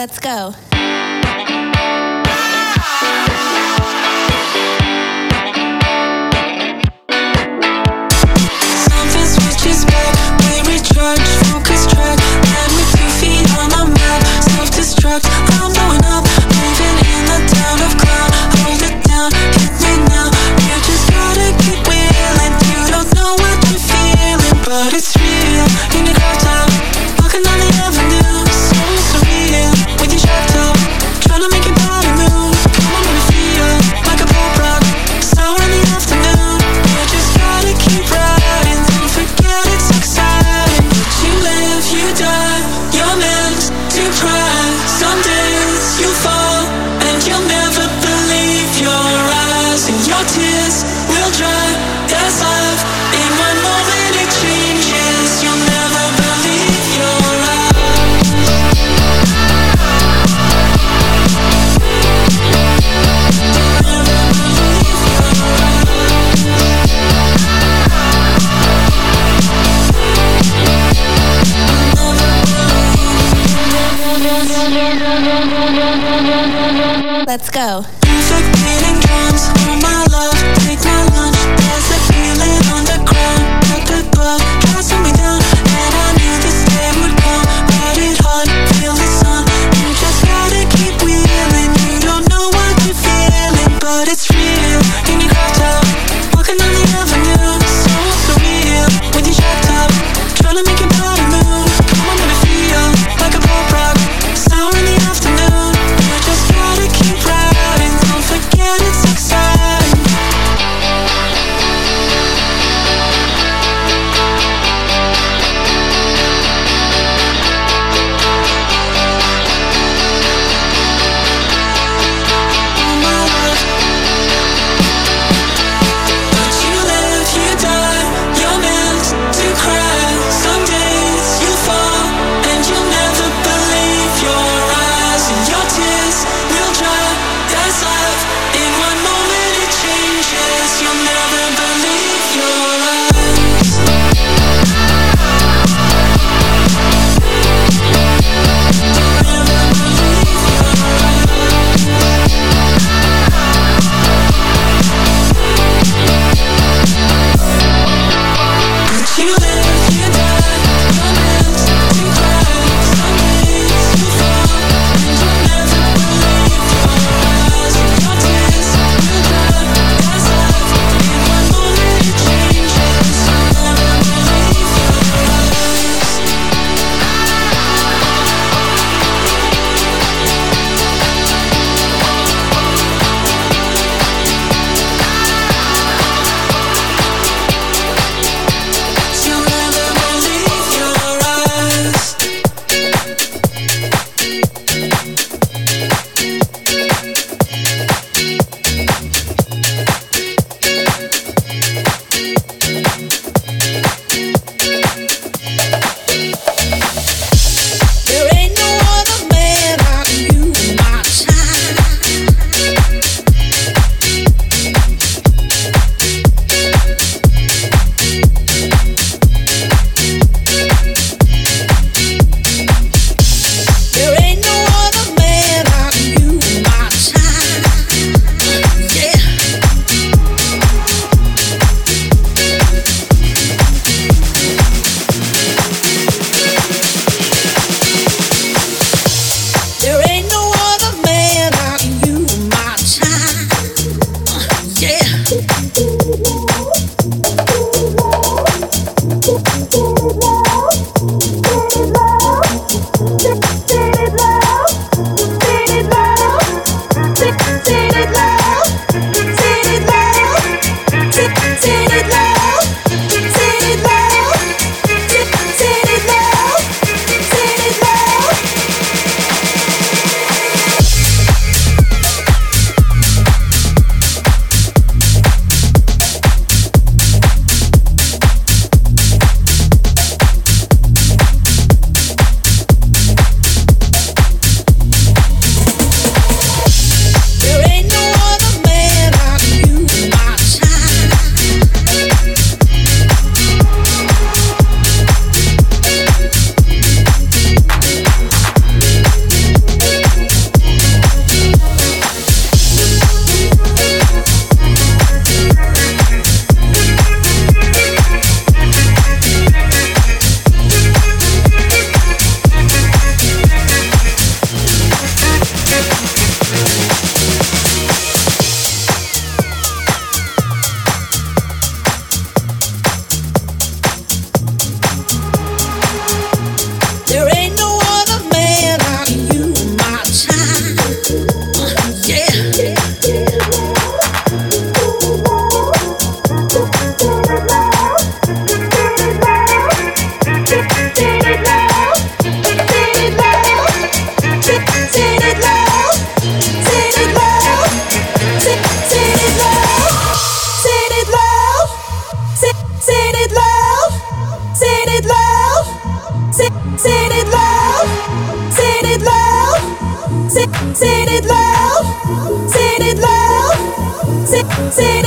Let's go.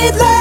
Adieu.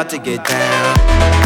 about to get down.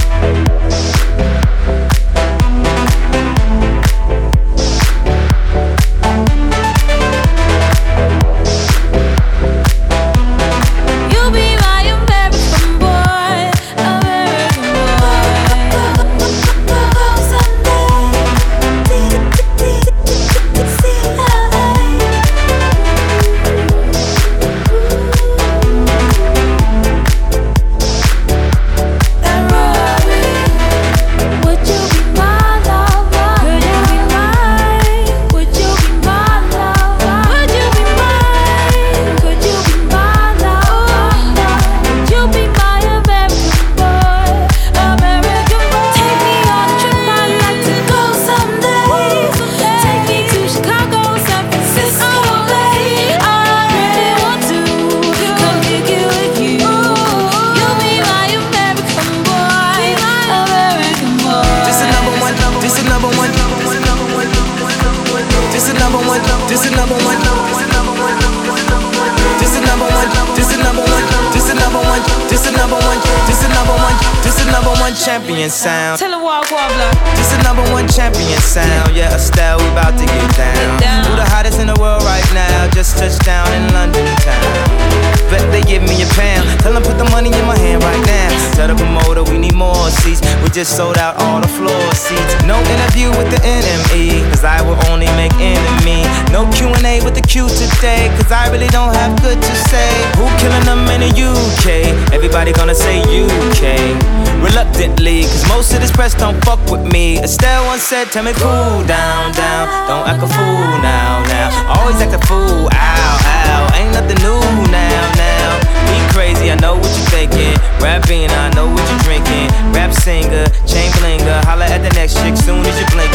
said, tell me cool down, down. Don't act a fool now, now. Always act a fool, ow, ow. Ain't nothing new now, now. Be crazy, I know what you're thinking. Rapping, I know what you're drinking. Rap singer, chain blinger. Holla at the next chick soon as you blink.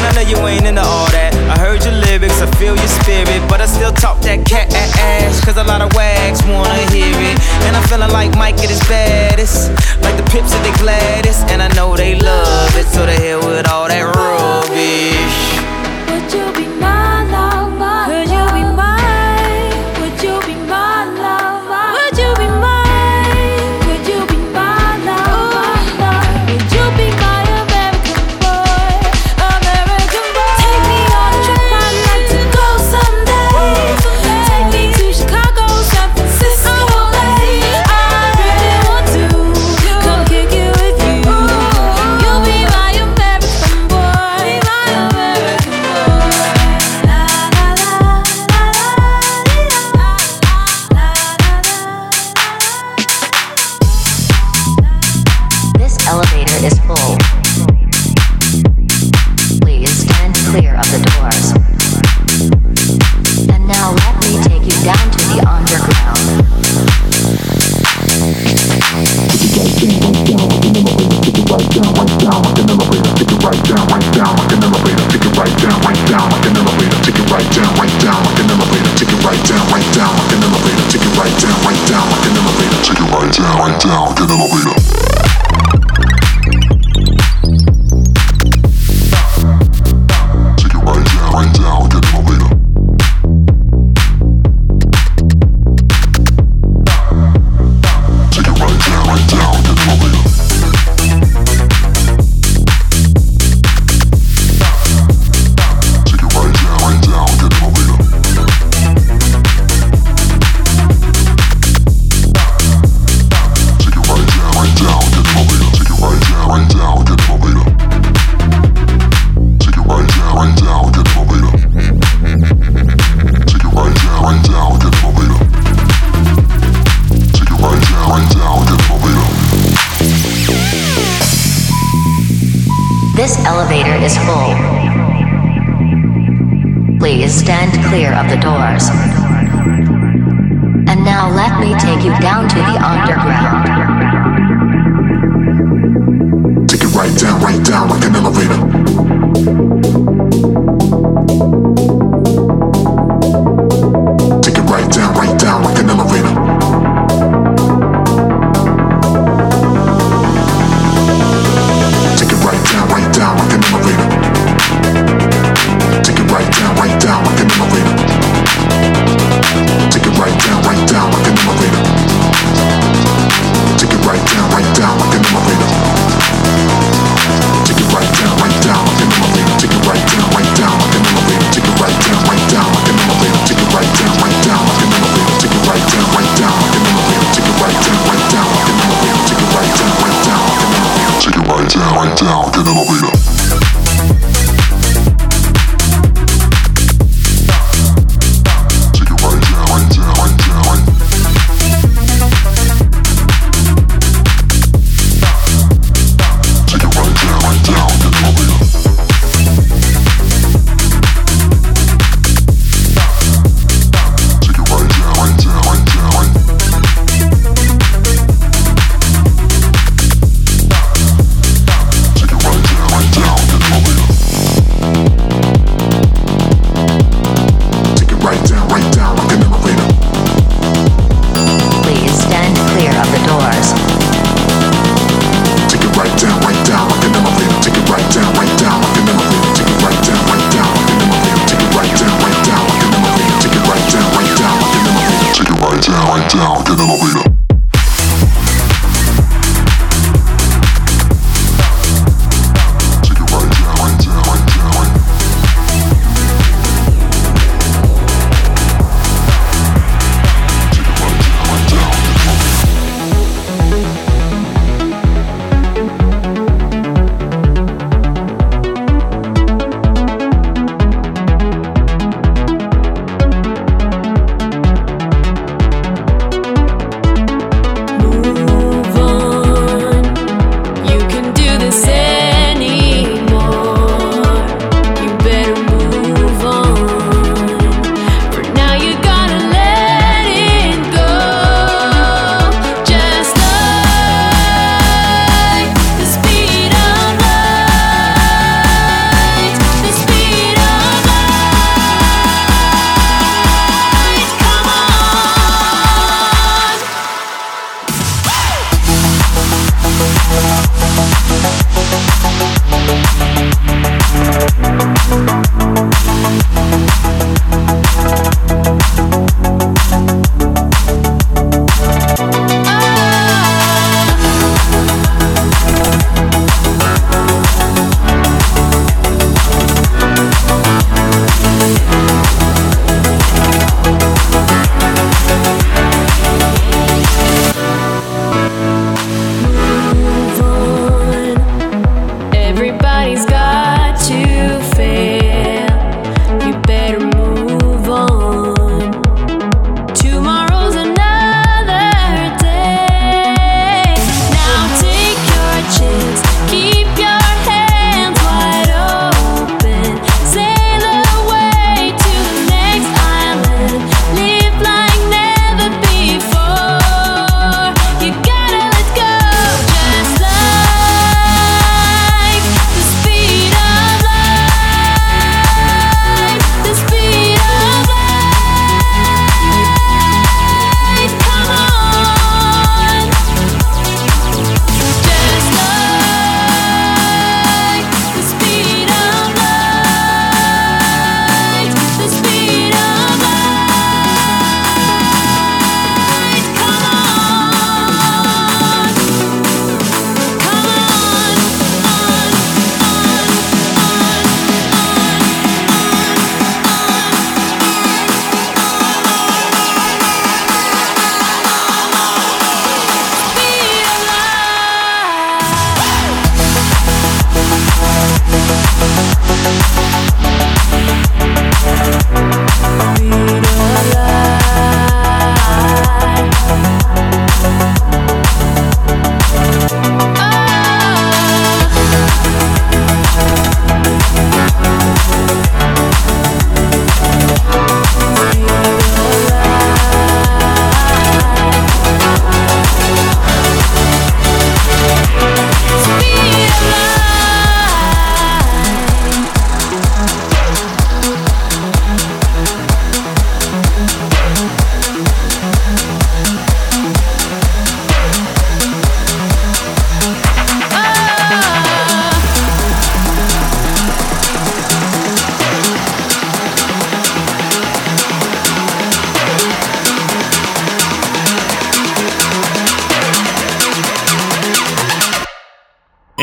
And I know you ain't into all that. I heard your lyrics, I feel your spirit. But I still talk that cat ass, cause a lot of wags wanna hear it. And I'm feeling like Mike at his baddest. Like the pips at the gladdest. And I know they love it, so they hell with all that rubbish.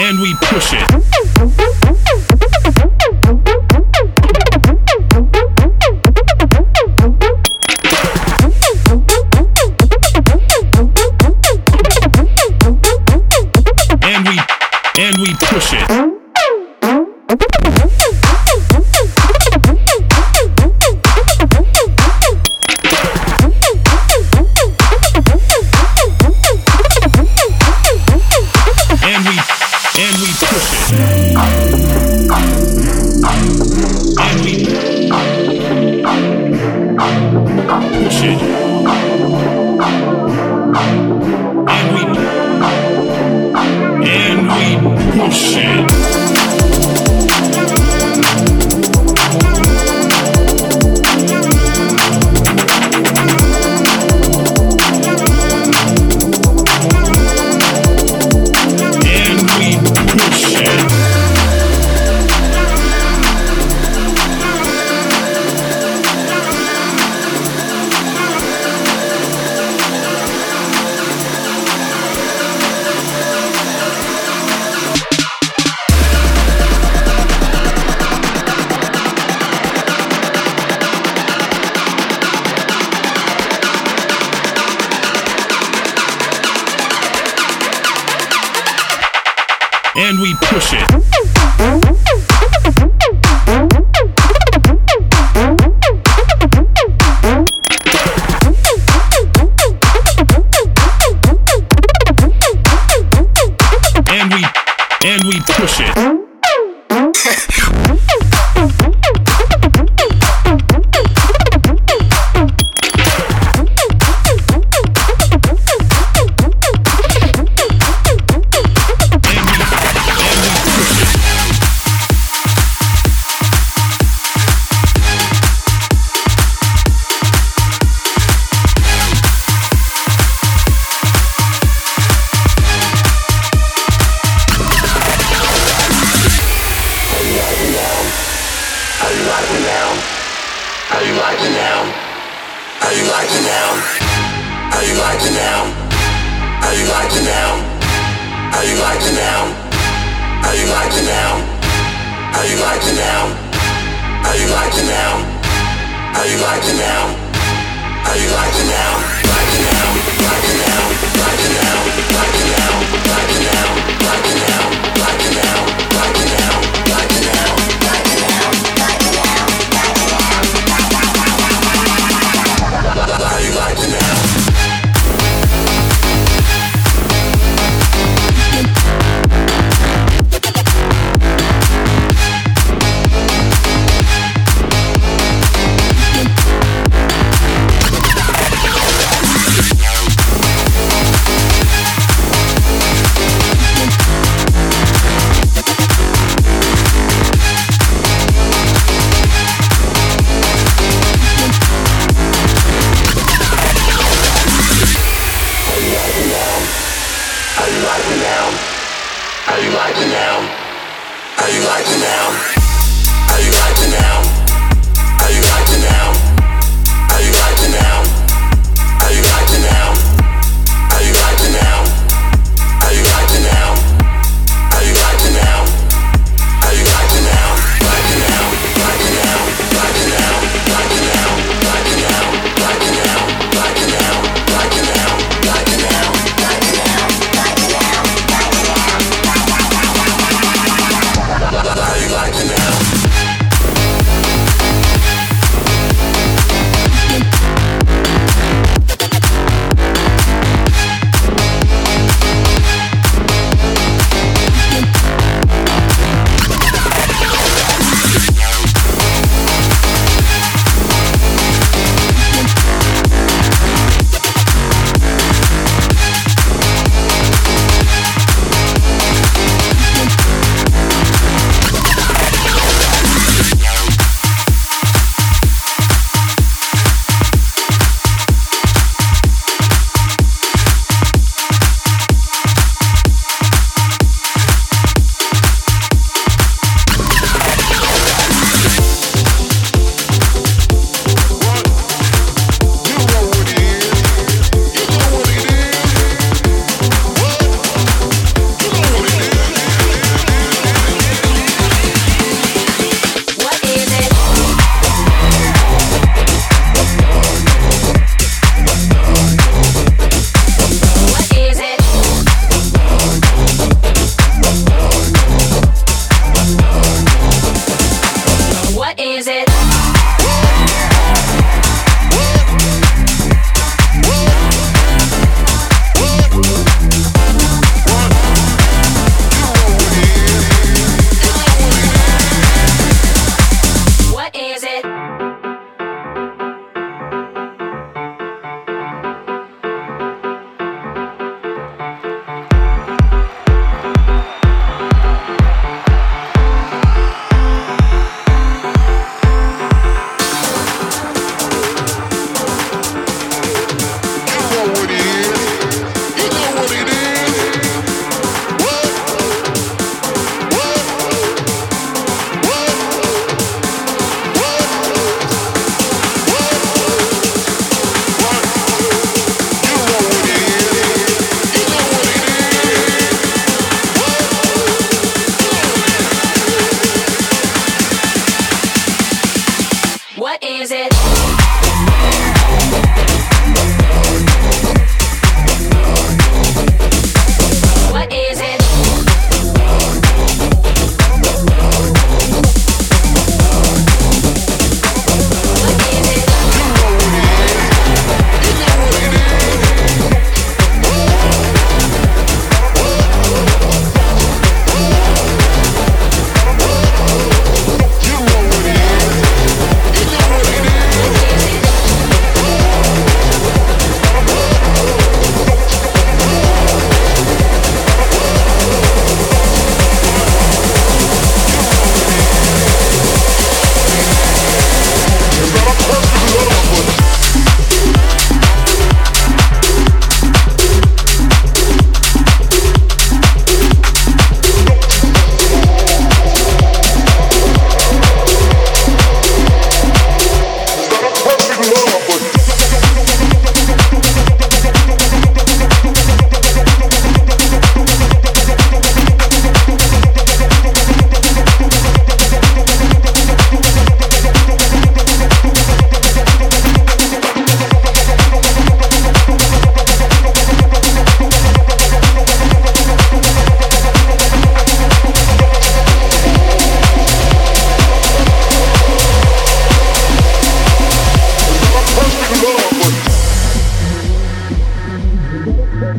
And we push it.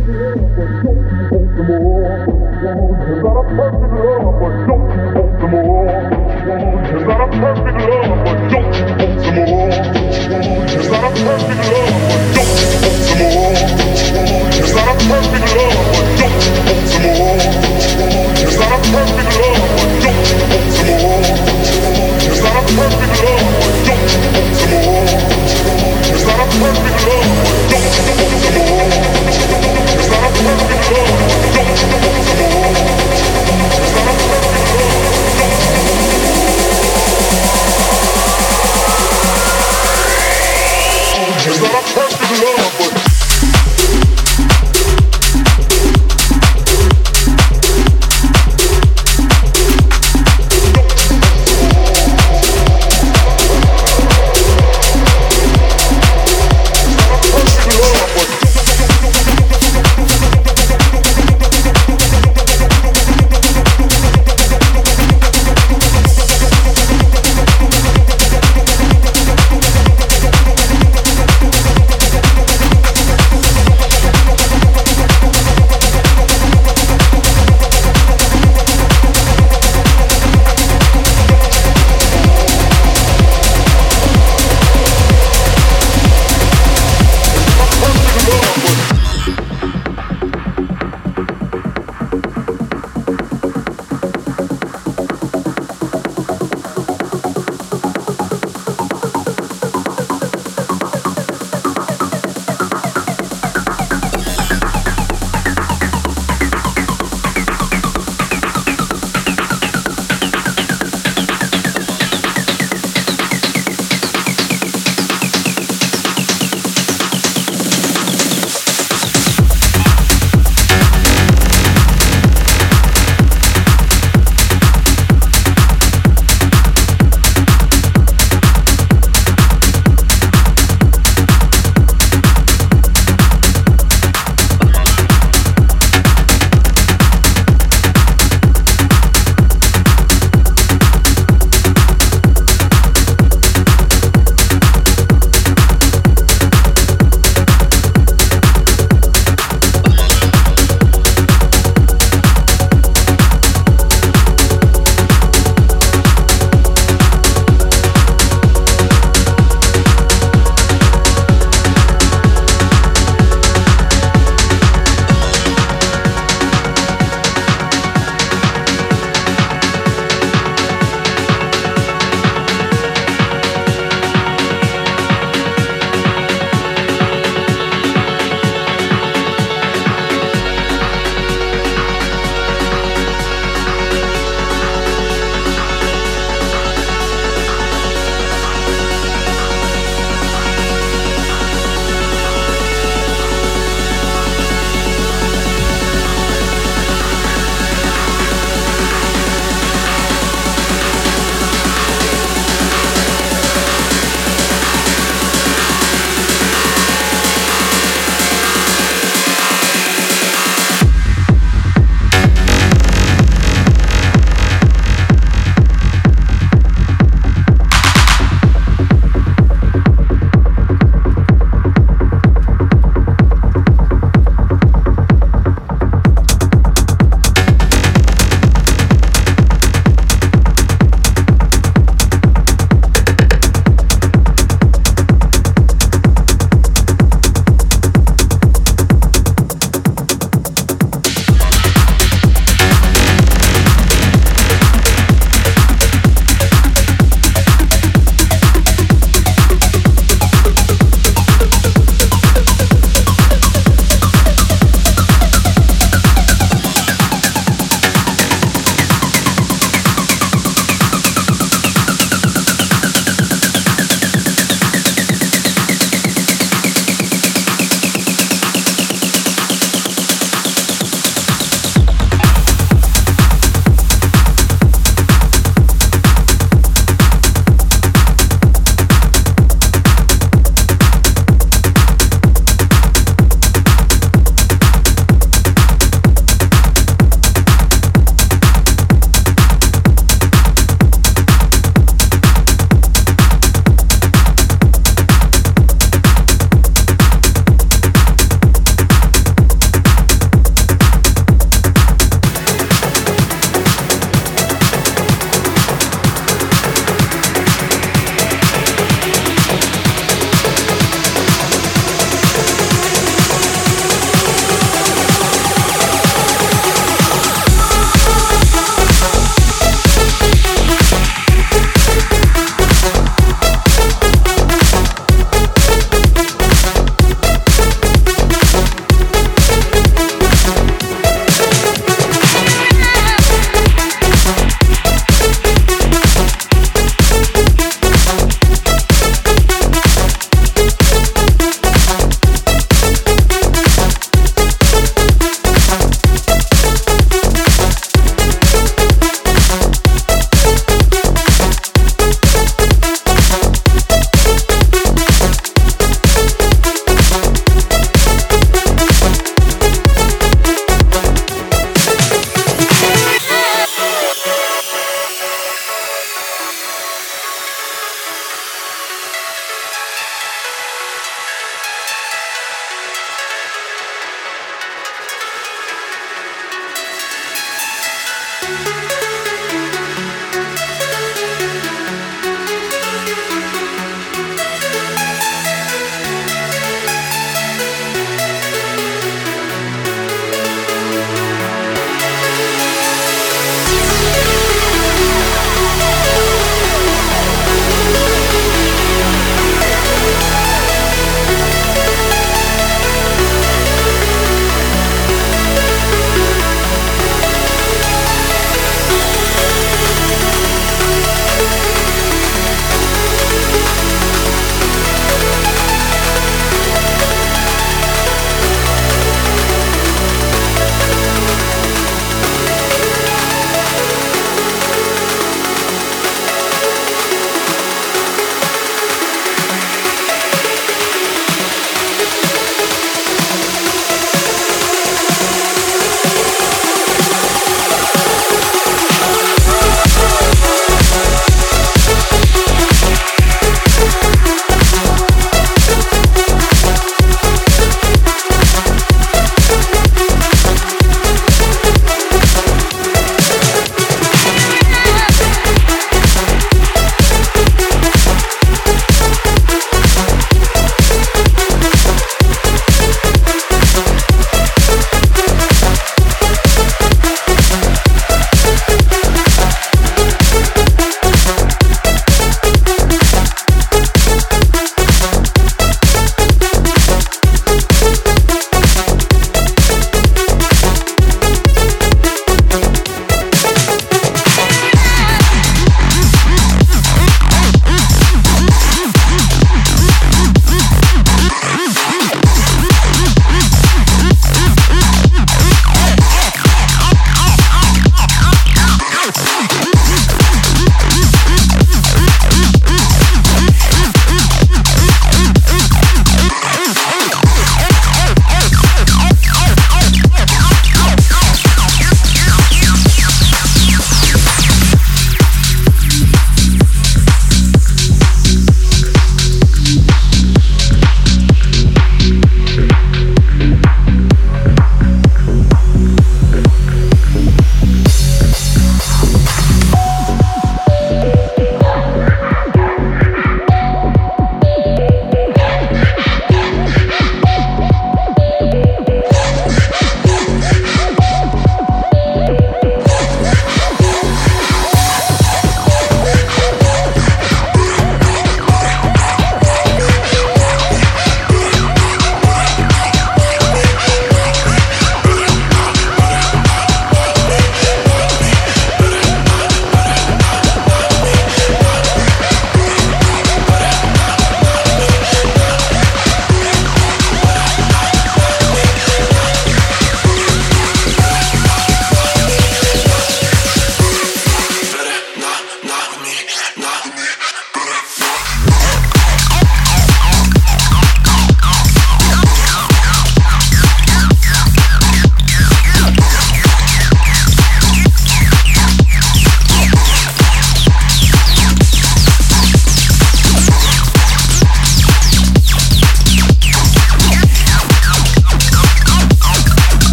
Got a perfect love.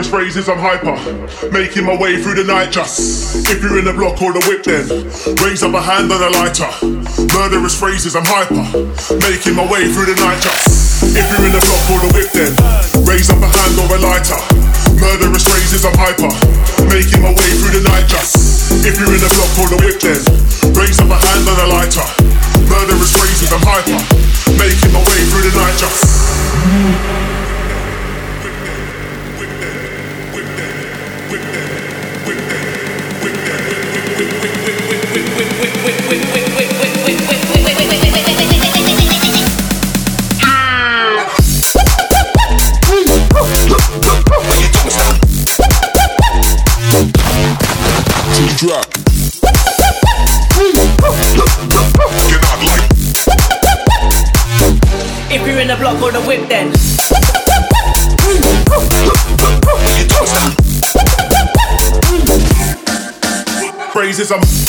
Murderous phrases, I'm hyper. Making my way through the night just. If you're in the block or the whip, then raise up a hand or a lighter. Murderous phrases, I'm hyper. Making my way through the night just. If you're in the block or the whip, then raise up a hand or a lighter. Murderous phrases, I'm hyper. Making my way through the night just. If you're in the block or the whip, then raise up a hand or a lighter. Murderous phrases, I'm hyper. Making my way through the night just. Drop. Phrases I'm.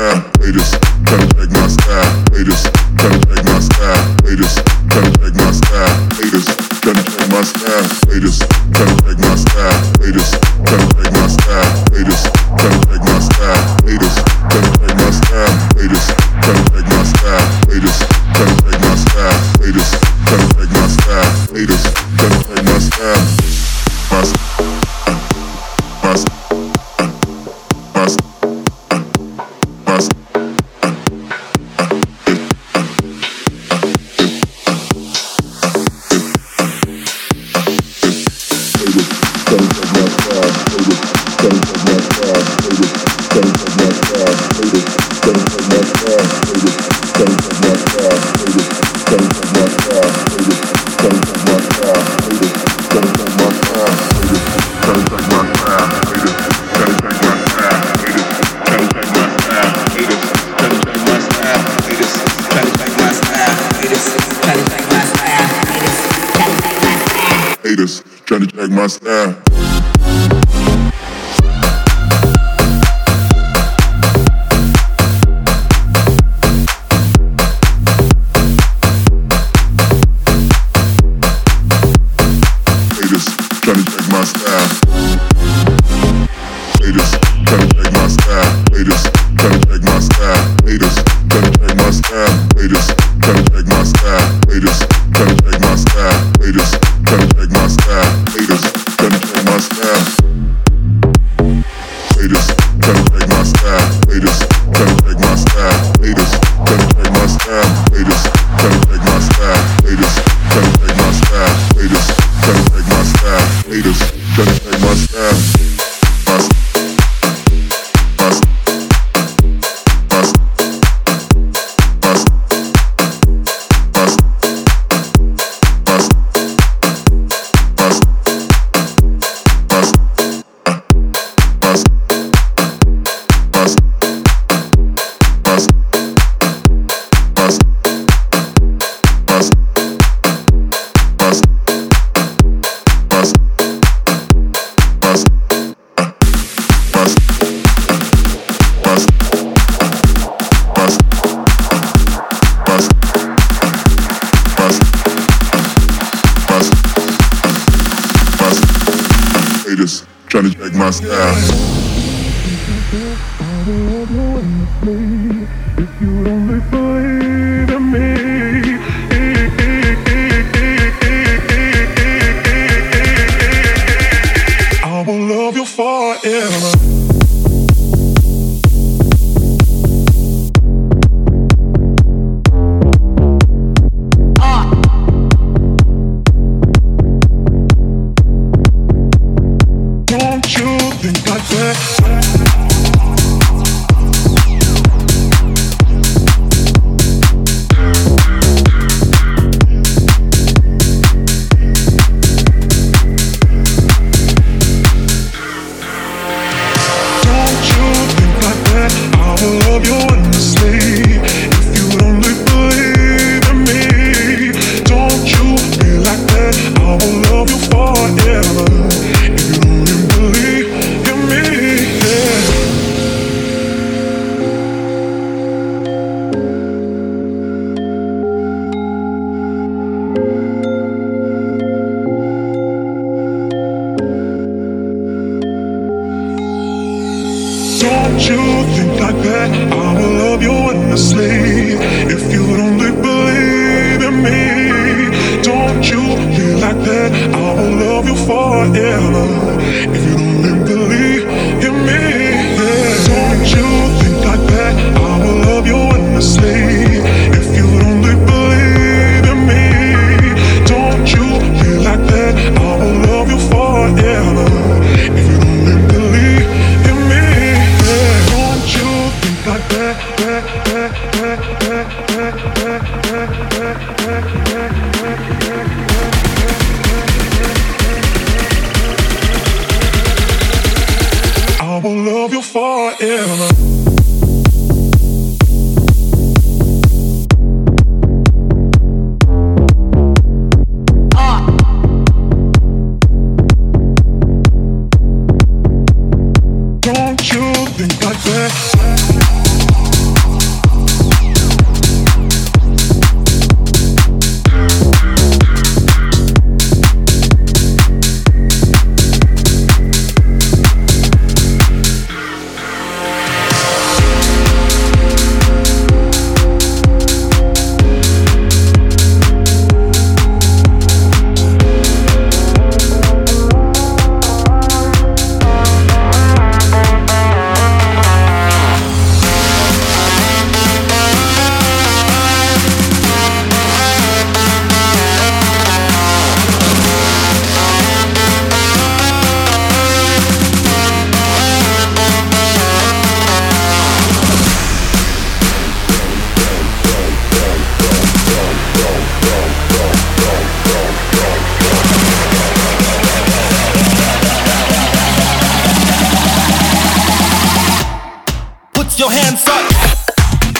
Yeah, latest.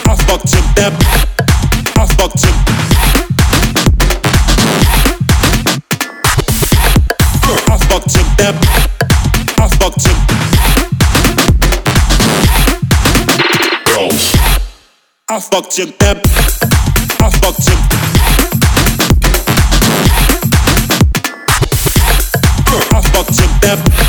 I fucked your dip. I fucked your. I fucked your. I fucked your. I fucked your. I fucked. I fucked your.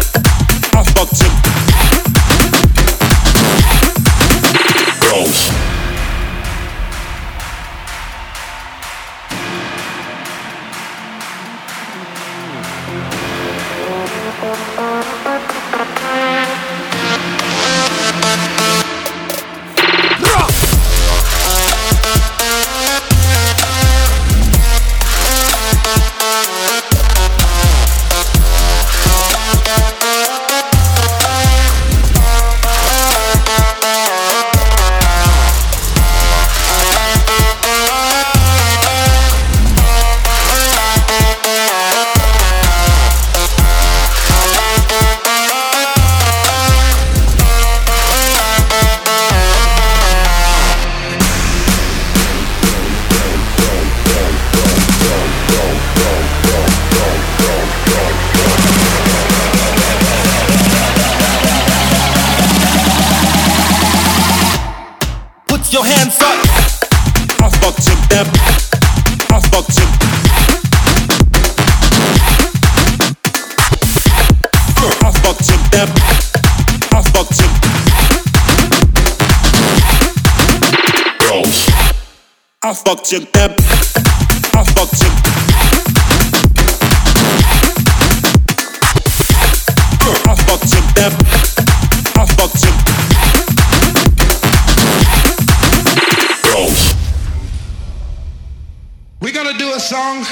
We're gonna do a song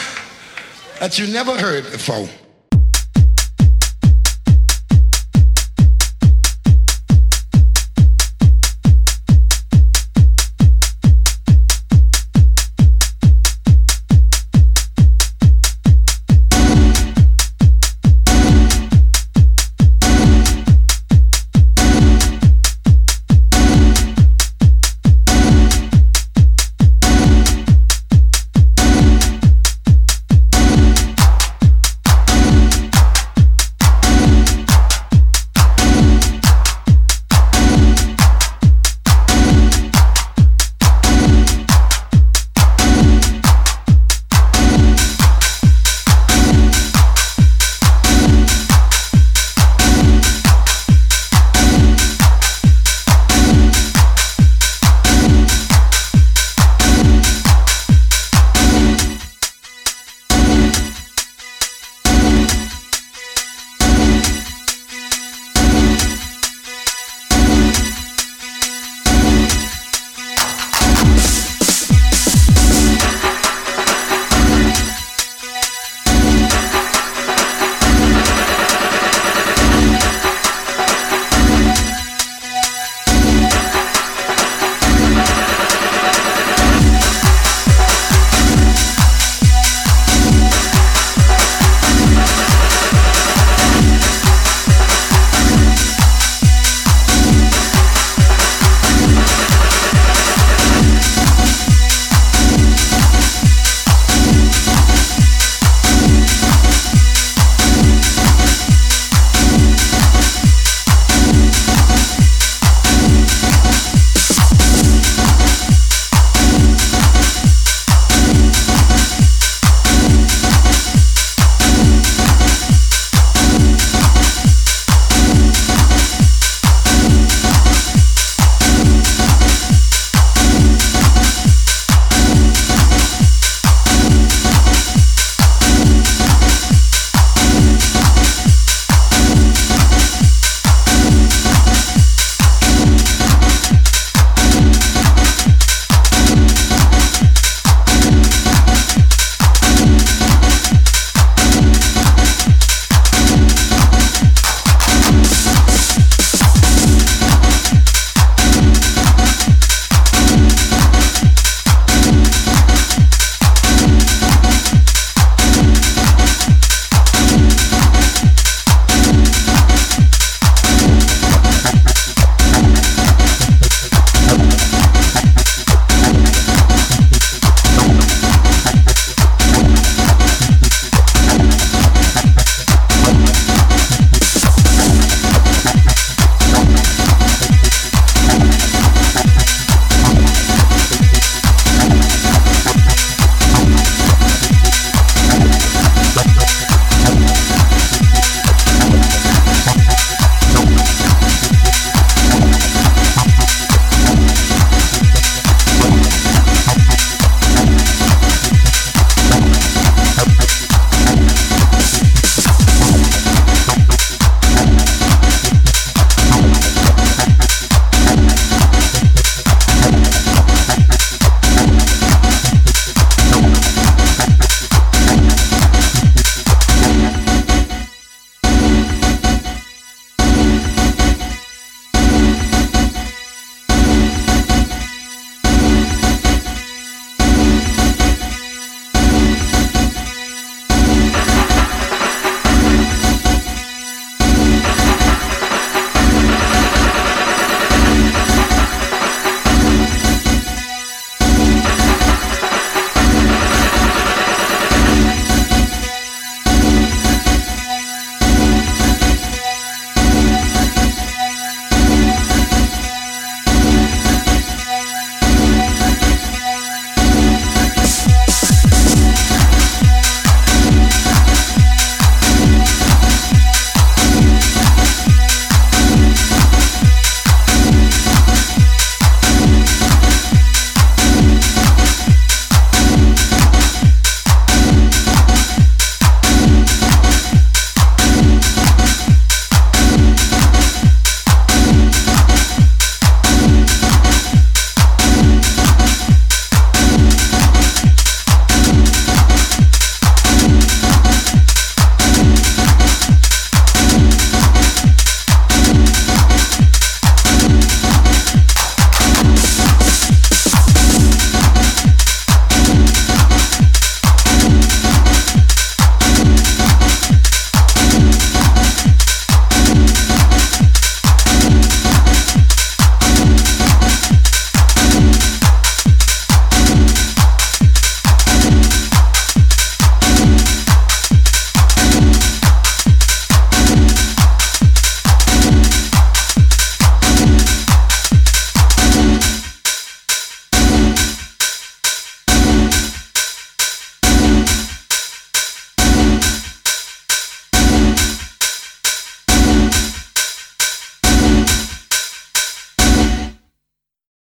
that you never heard before.